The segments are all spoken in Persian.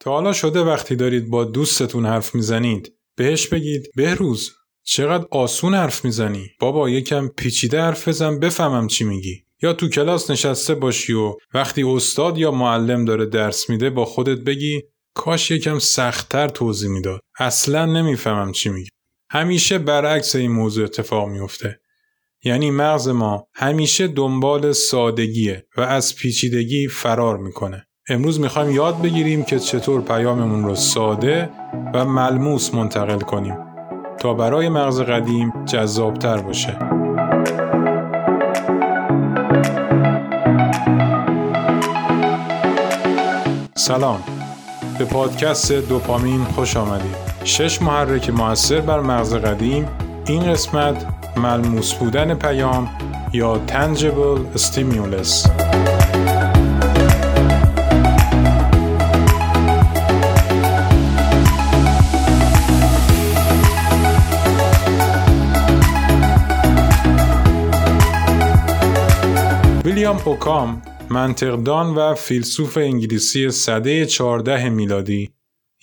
تا حالا شده وقتی دارید با دوستتون حرف می‌زنید بهش بگید بهروز چقدر آسون حرف می‌زنی؟ بابا یکم پیچیده حرف بزن بفهمم چی میگی. یا تو کلاس نشسته باشی و وقتی استاد یا معلم داره درس میده با خودت بگی کاش یکم سختتر توضیح می‌داد. اصلا نمی‌فهمم چی میگی. همیشه برعکس این موضوع اتفاق میفته یعنی مغز ما همیشه دنبال سادگیه و از پیچیدگی فرار می‌کنه. امروز می‌خوایم یاد بگیریم که چطور پیاممون رو ساده و ملموس منتقل کنیم تا برای مغز قدیم جذابتر باشه. سلام. به پادکست دوپامین خوش آمدید. شش محرک موثر بر مغز قدیم این قسمت ملموس بودن پیام یا tangible stimulus. ویلیام اوکام منطقدان و فیلسوف انگلیسی صده 14 میلادی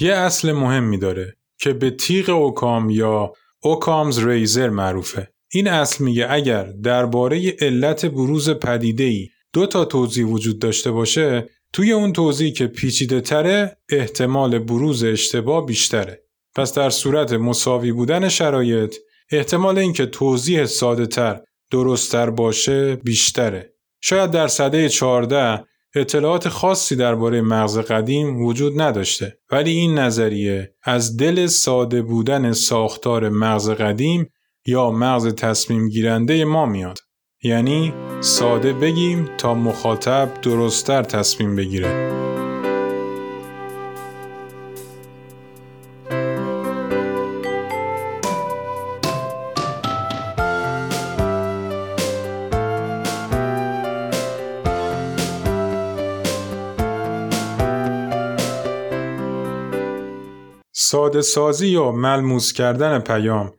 یه اصل مهمی داره که به تیغ اوکام یا اوکامز ریزر معروفه. این اصل میگه اگر درباره علت بروز پدیده ای دو تا توضیح وجود داشته باشه توی اون توضیح که پیچیده تره احتمال بروز اشتباه بیشتره. پس در صورت مساوی بودن شرایط احتمال اینکه توضیح ساده تر درستتر باشه بیشتره. شاید در سده 14 اطلاعات خاصی درباره مغز قدیم وجود نداشته ولی این نظریه از دل ساده بودن ساختار مغز قدیم یا مغز تصمیم گیرنده ما میاد. یعنی ساده بگیم تا مخاطب درستتر تصمیم بگیره. ساده سازی یا ملموس کردن پیام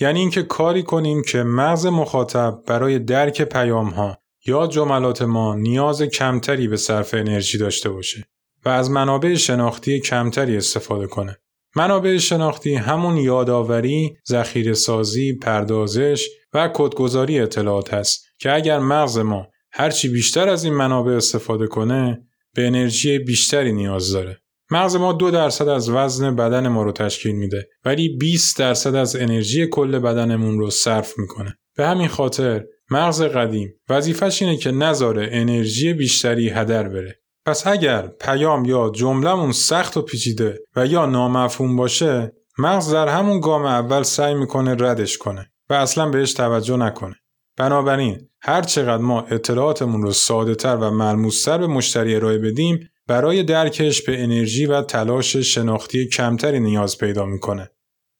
یعنی اینکه کاری کنیم که مغز مخاطب برای درک پیام ها یا جملات ما نیاز کمتری به صرف انرژی داشته باشه و از منابع شناختی کمتری استفاده کنه. منابع شناختی همون یادآوری، ذخیره سازی، پردازش و کدگذاری اطلاعات هست که اگر مغز ما هرچی بیشتر از این منابع استفاده کنه به انرژی بیشتری نیاز داره. مغز ما دو درصد از وزن بدن ما رو تشکیل میده ولی 20 درصد از انرژی کل بدنمون رو صرف می‌کنه. به همین خاطر مغز قدیم وظیفش اینه که نذاره انرژی بیشتری هدر بره. پس اگر پیام یا جملهمون سخت و پیچیده و یا نامفهوم باشه مغز در همون گام اول سعی می‌کنه ردش کنه و اصلا بهش توجه نکنه. بنابراین هر چقدر ما اطلاعاتمون رو ساده تر و ملموستر به مشتری ارائه بدیم برای درکش به انرژی و تلاش شناختی کمتری نیاز پیدا می‌کنه.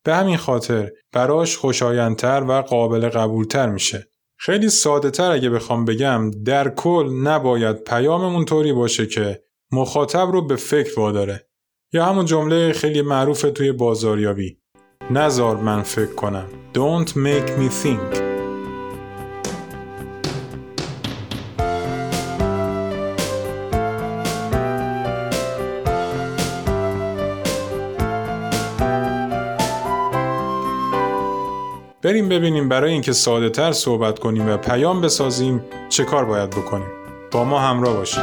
به همین خاطر براش خوشایندتر و قابل قبولتر میشه. خیلی ساده تر اگه بخوام بگم در کل نباید پیاممون طوری باشه که مخاطب رو به فکر واداره. یا همون جمله خیلی معروف توی بازاریابی. نزار من فکر کنم. Don't make me think. بریم ببینیم برای اینکه ساده تر صحبت کنیم و پیام بسازیم چه کار باید بکنیم. با ما همراه باشیم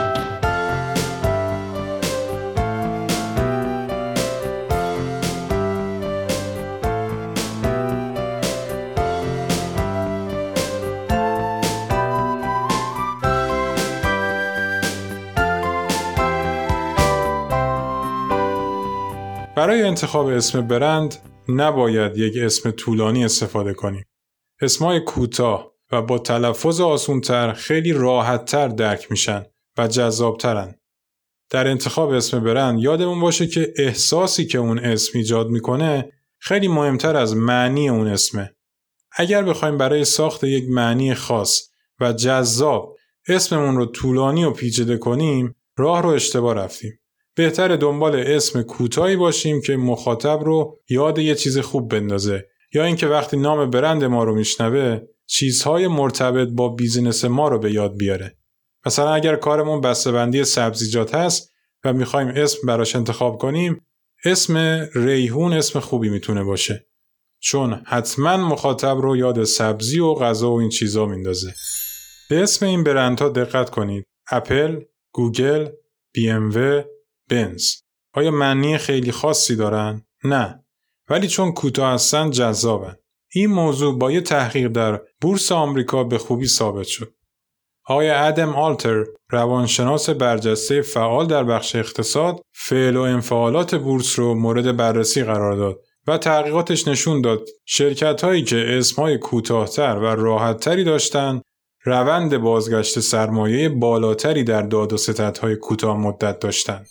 برای انتخاب اسم برند نباید یک اسم طولانی استفاده کنیم. اسمای کوتاه و با تلفظ آسونتر خیلی راحتتر درک میشن و جذابترن. در انتخاب اسم برند یادمون باشه که احساسی که اون اسم ایجاد می‌کنه خیلی مهمتر از معنی اون اسمه. اگر بخوایم برای ساخت یک معنی خاص و جذاب اسممون رو طولانی و پیچیده کنیم راه رو اشتباه رفتیم. بهتر دنبال اسم کوتاهی باشیم که مخاطب رو یاد یه چیز خوب بندازه. یا اینکه وقتی نام برند ما رو میشنوه چیزهای مرتبط با بیزینس ما رو به یاد بیاره. مثلا اگر کارمون بسته‌بندی سبزیجات هست و می‌خوایم اسم براش انتخاب کنیم اسم ریحون اسم خوبی می‌تونه باشه. چون حتما مخاطب رو یاد سبزی و غذا و این چیزا میندازه. به اسم این برندها دقت کنید. اپل، گوگل، بی و، بنز. آیا معنی خیلی خاصی دارن؟ نه. ولی چون کوتاه هستن جذابن. این موضوع با یه تحقیق در بورس آمریکا به خوبی ثابت شد. آقای ادم آلتر روانشناس برجسته فعال در بخش اقتصاد فعل و انفعالات بورس رو مورد بررسی قرار داد و تحقیقاتش نشون داد شرکت هایی که اسمهای کوتاهتر و راحتتری داشتند روند بازگشت سرمایه بالاتری در داد و ستدهای کوتاه مدت داشتند.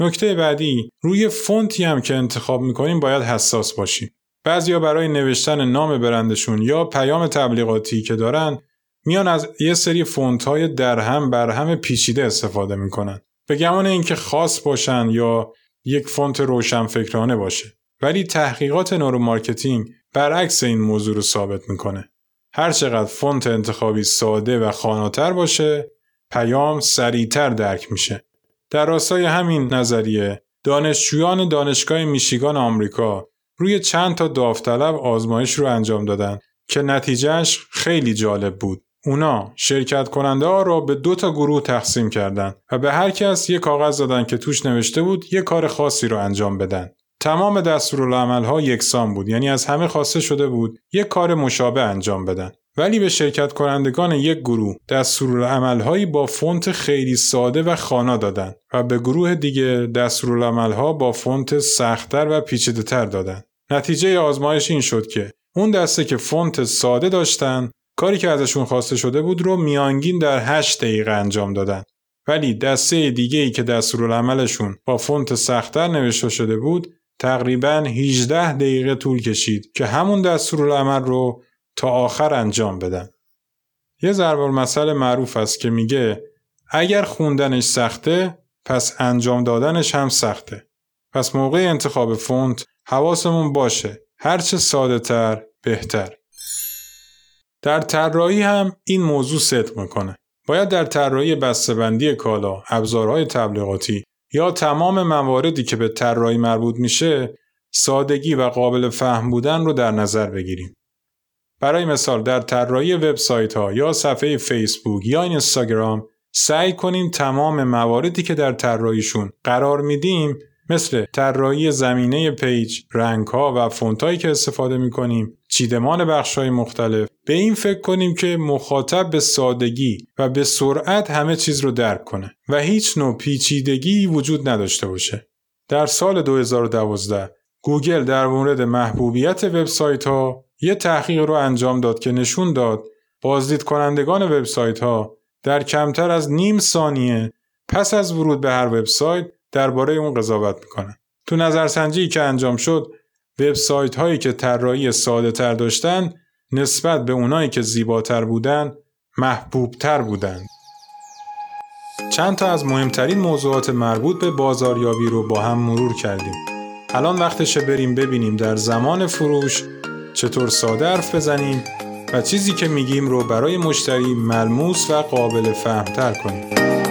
نکته بعدی روی فونتی هم که انتخاب می‌کنیم باید حساس باشیم. بعضیا برای نوشتن نام برندشون یا پیام تبلیغاتی که دارن میان از یه سری فونت های درهم برهم پیچیده استفاده می‌کنن. به گمان اینکه خاص باشن یا یک فونت روشنفکرانه باشه. ولی تحقیقات neuromarketing برعکس این موضوع رو ثابت می‌کنه. هر چقدر فونت انتخابی ساده و خاناتر باشه، پیام سریعتر درک میشه. در راستای همین نظریه، دانشجویان دانشگاه میشیگان آمریکا روی چند تا داوطلب آزمایش رو انجام دادن که نتیجهش خیلی جالب بود. اونا شرکت کننده ها را به دو تا گروه تقسیم کردند و به هر کس یک کاغذ دادن که توش نوشته بود یک کار خاصی رو انجام بدن. تمام دستورالعمل ها یکسان بود یعنی از همه خواسته شده بود یک کار مشابه انجام بدن. ولی به شرکت کنندگان یک گروه دستورالعملهایی با فونت خیلی ساده و خانا دادن و به گروه دیگه دستورالعملها با فونت سختتر و پیچیده تر دادن. نتیجه آزمایش این شد که اون دسته که فونت ساده داشتن کاری که ازشون خواسته شده بود رو میانگین در 8 دقیقه انجام دادن. ولی دسته دیگه ای که دستورالعملشون با فونت سختتر نوشته شده بود تقریبا 18 دقیقه طول کشید که همون دستورالعمل رو تا آخر انجام بدن. یه ضرب المثل معروف است که میگه اگر خوندنش سخته پس انجام دادنش هم سخته. پس موقع انتخاب فونت حواسمون باشه هرچه ساده تر بهتر. در طراحی هم این موضوع صدق می‌کنه. باید در طراحی بسته‌بندی کالا، ابزارهای تبلیغاتی یا تمام مواردی که به طراحی مربوط میشه سادگی و قابل فهم بودن رو در نظر بگیریم. برای مثال در طراحی وبسایت ها یا صفحه فیسبوک یا اینستاگرام سعی کنیم تمام مواردی که در طراحیشون قرار میدیم مثل طراحی زمینه page، رنگ ها و فونت هایی که استفاده می کنیم، چیدمان بخش های مختلف به این فکر کنیم که مخاطب به سادگی و به سرعت همه چیز رو درک کنه و هیچ نوع پیچیدگی وجود نداشته باشه. در سال 2012 گوگل در مورد محبوبیت وبسایت ها یه تحقیق رو انجام داد که نشون داد بازدید کنندگان وبسایت ها در کمتر از نیم ثانیه پس از ورود به هر وبسایت درباره اون قضاوت می‌کنن. تو نظرسنجی که انجام شد وبسایت هایی که طراحی ساده تر داشتن نسبت به اونایی که زیباتر بودن محبوب تر بودند. چند تا از مهمترین موضوعات مربوط به بازاریابی رو با هم مرور کردیم. الان وقتشه بریم ببینیم در زمان فروش چطور ساده حرف بزنیم و چیزی که میگیم رو برای مشتری ملموس و قابل فهمتر کنیم.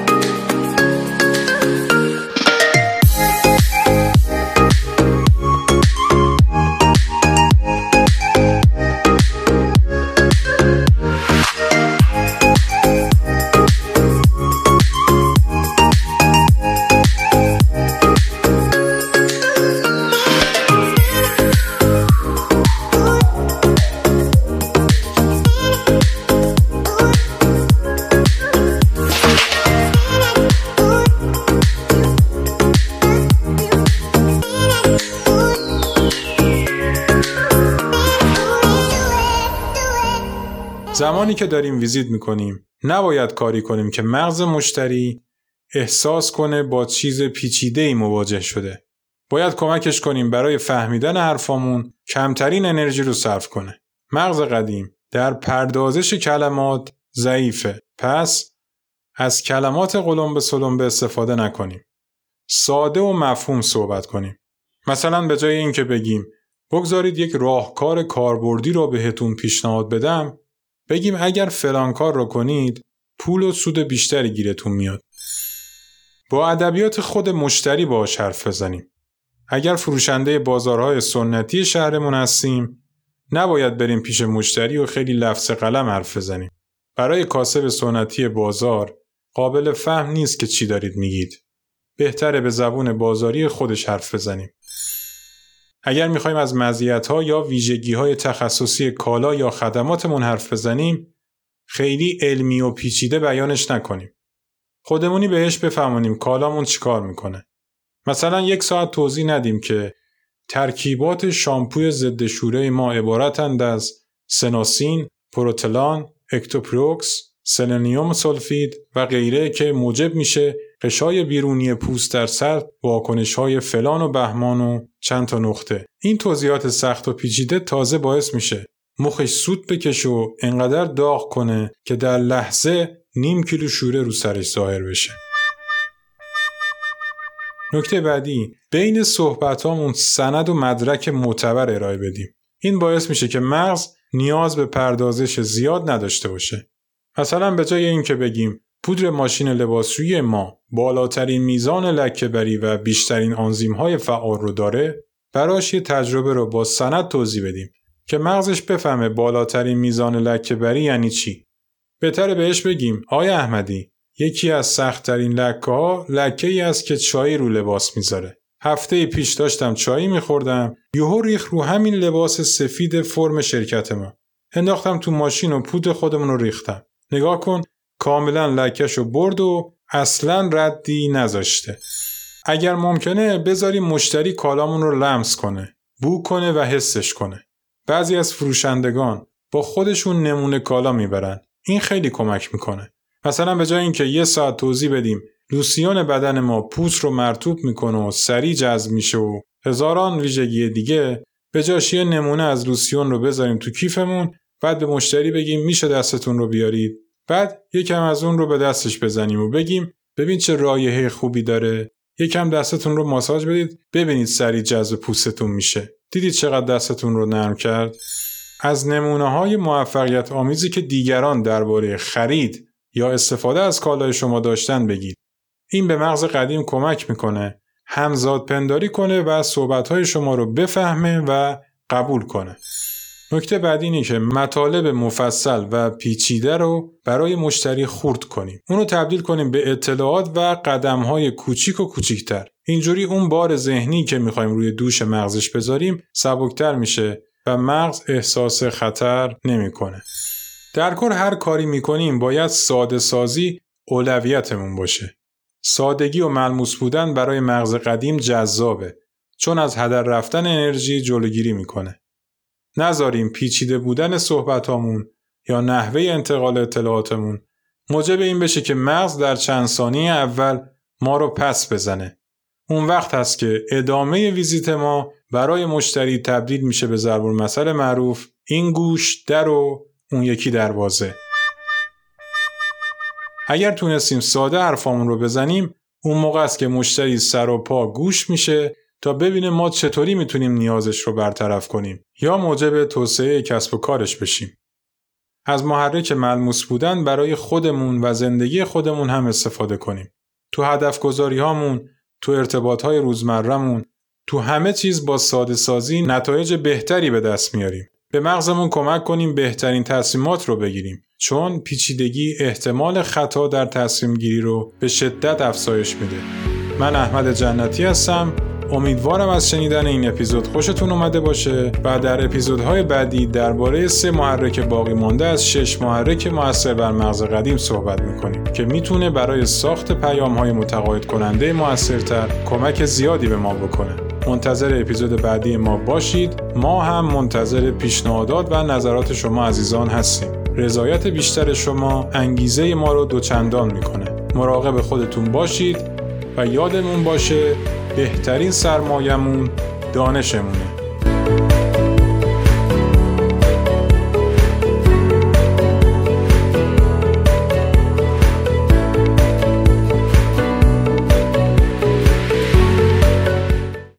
زمانی که داریم ویزیت می‌کنیم نباید کاری کنیم که مغز مشتری احساس کنه با چیز پیچیده ای مواجه شده. باید کمکش کنیم برای فهمیدن حرفامون کمترین انرژی رو صرف کنه. مغز قدیم در پردازش کلمات ضعیفه. پس از کلمات قلم به سلم به استفاده نکنیم. ساده و مفهوم صحبت کنیم. مثلا به جای اینکه بگیم بگذارید یک راهکار کاربردی رو بهتون پیشنهاد بدم بگیم اگر فلان کار رو کنید پول و سود بیشتری گیرتون میاد. با ادبیات خود مشتری باهاش حرف بزنیم. اگر فروشنده بازارهای سنتی شهرمون هستیم نباید بریم پیش مشتری و خیلی لفظ قلم حرف بزنیم. برای کاسب سنتی بازار قابل فهم نیست که چی دارید میگید. بهتره به زبون بازاری خودش حرف بزنیم. اگر می‌خوایم از مزیت‌ها یا ویژگی‌های تخصصی کالا یا خدماتمون حرف بزنیم خیلی علمی و پیچیده بیانش نکنیم. خودمونی بهش بفهمونیم کالامون چیکار می‌کنه. مثلا یک ساعت توضیح ندیم که ترکیبات شامپوی ضد شوره ما عبارتند از سناسین، پروتلان، اکتوپروکس، سلنیوم سولفید و غیره که موجب میشه قشای بیرونی پوست در سر واکنش های فلان و بهمان و چند تا نقطه. این توضیحات سخت و پیچیده تازه باعث میشه مخش سود بکشه و انقدر داغ کنه که در لحظه نیم کیلو شوره رو سرش ظاهر بشه. نکته بعدی بین صحبتامون سند و مدرک معتبر ارائه بدیم. این باعث میشه که مغز نیاز به پردازش زیاد نداشته باشه. مثلا به جای اینکه بگیم پودر ماشین لباسشویی ما بالاترین میزان لکهبری و بیشترین آنزیم های فعال رو داره براش یه تجربه رو با سند توضیح بدیم که مغزش بفهمه بالاترین میزان لکهبری یعنی چی. بهتره بهش بگیم آیا احمدی یکی از سختترین لکه ها لکه ای است که چای رو لباس می‌ذاره. هفته پیش داشتم چایی میخوردم یهو ریخ رو همین لباس سفید فرم شرکت ما. انداختم تو ماشین و پود خودمون رو ریختم. نگاه کن کاملا لکش رو برد و اصلا ردی نذاشته. اگر ممکنه بذاریم مشتری کالامون رو لمس کنه بو کنه و حسش کنه. بعضی از فروشندگان با خودشون نمونه کالا می‌برن. این خیلی کمک می‌کنه. مثلا به جای اینکه یه ساعت توضیح بدیم لوسیون بدن ما پوست رو مرتوب می‌کنه و سریع جذب میشه و هزاران ویژگی دیگه به جاش یه نمونه از لوسیون رو بذاریم تو کیفمون بعد به مشتری بگیم میشه دستتون رو بیارید. بعد یکم از اون رو به دستش بزنیم و بگیم ببین چه رایحه خوبی داره. یکم دستتون رو ماساژ بدید ببینید سریع جذب پوستتون میشه. دیدید چقدر دستتون رو نرم کرد؟ از نمونه های موفقیت آمیزی که دیگران درباره خرید یا استفاده از کالای شما داشتن بگید. این به مغز قدیم کمک می‌کنه همزاد پنداری کنه و صحبت های شما رو بفهمه و قبول کنه. نکته بعدی اینه که مطالب مفصل و پیچیده رو برای مشتری خورد کنیم. اونو تبدیل کنیم به اطلاعات و قدمهای کوچیک و کوچیکتر. اینجوری اون بار ذهنی که می‌خوایم روی دوش مغزش بذاریم سبکتر میشه و مغز احساس خطر نمی‌کنه. در کل هر کاری می‌کنیم باید ساده سازی اولویتمون باشه. سادگی و ملموس بودن برای مغز قدیم جذابه چون از هدر رفتن انرژی جلوگیری می‌کنه. نذاریم پیچیده بودن صحبتامون یا نحوه انتقال اطلاعاتمون موجب این بشه که مغز در چند ثانیه اول ما رو پس بزنه. اون وقت هست که ادامه ویزیت ما برای مشتری تبدیل میشه به ضرب مسئله معروف این گوش در و اون یکی دروازه. اگر تونستیم ساده حرفامون رو بزنیم اون موقع است که مشتری سر و پا گوش میشه تا ببینه ما چطوری می‌تونیم نیازش رو برطرف کنیم یا موجب توسعه کسب و کارش بشیم. از محرک ملموس بودن برای خودمون و زندگی خودمون هم استفاده کنیم. تو هدف گذاری هامون، تو ارتباط های روزمرمون، تو همه چیز با ساده سازی نتایج بهتری به دست میاریم. به مغزمون کمک کنیم بهترین تصمیمات رو بگیریم چون پیچیدگی احتمال خطا در تصمیم گیری رو به شدت افزایش میده. من احمد جنتی هستم امیدوارم از شنیدن این اپیزود خوشتون اومده باشه و در اپیزودهای بعدی درباره سه محرک باقی مانده از شش محرک موثر بر مغز قدیم صحبت می‌کنیم که می‌تونه برای ساخت پیام های متقاعد کننده موثرتر کمک زیادی به ما بکنه. منتظر اپیزود بعدی ما باشید. ما هم منتظر پیشنهادات و نظرات شما عزیزان هستیم. رضایت بیشتر شما انگیزه ما رو دوچندان می‌کنه. مراقب خودتون باشید و یادمون باشه بهترین سرمایمون دانشمونه.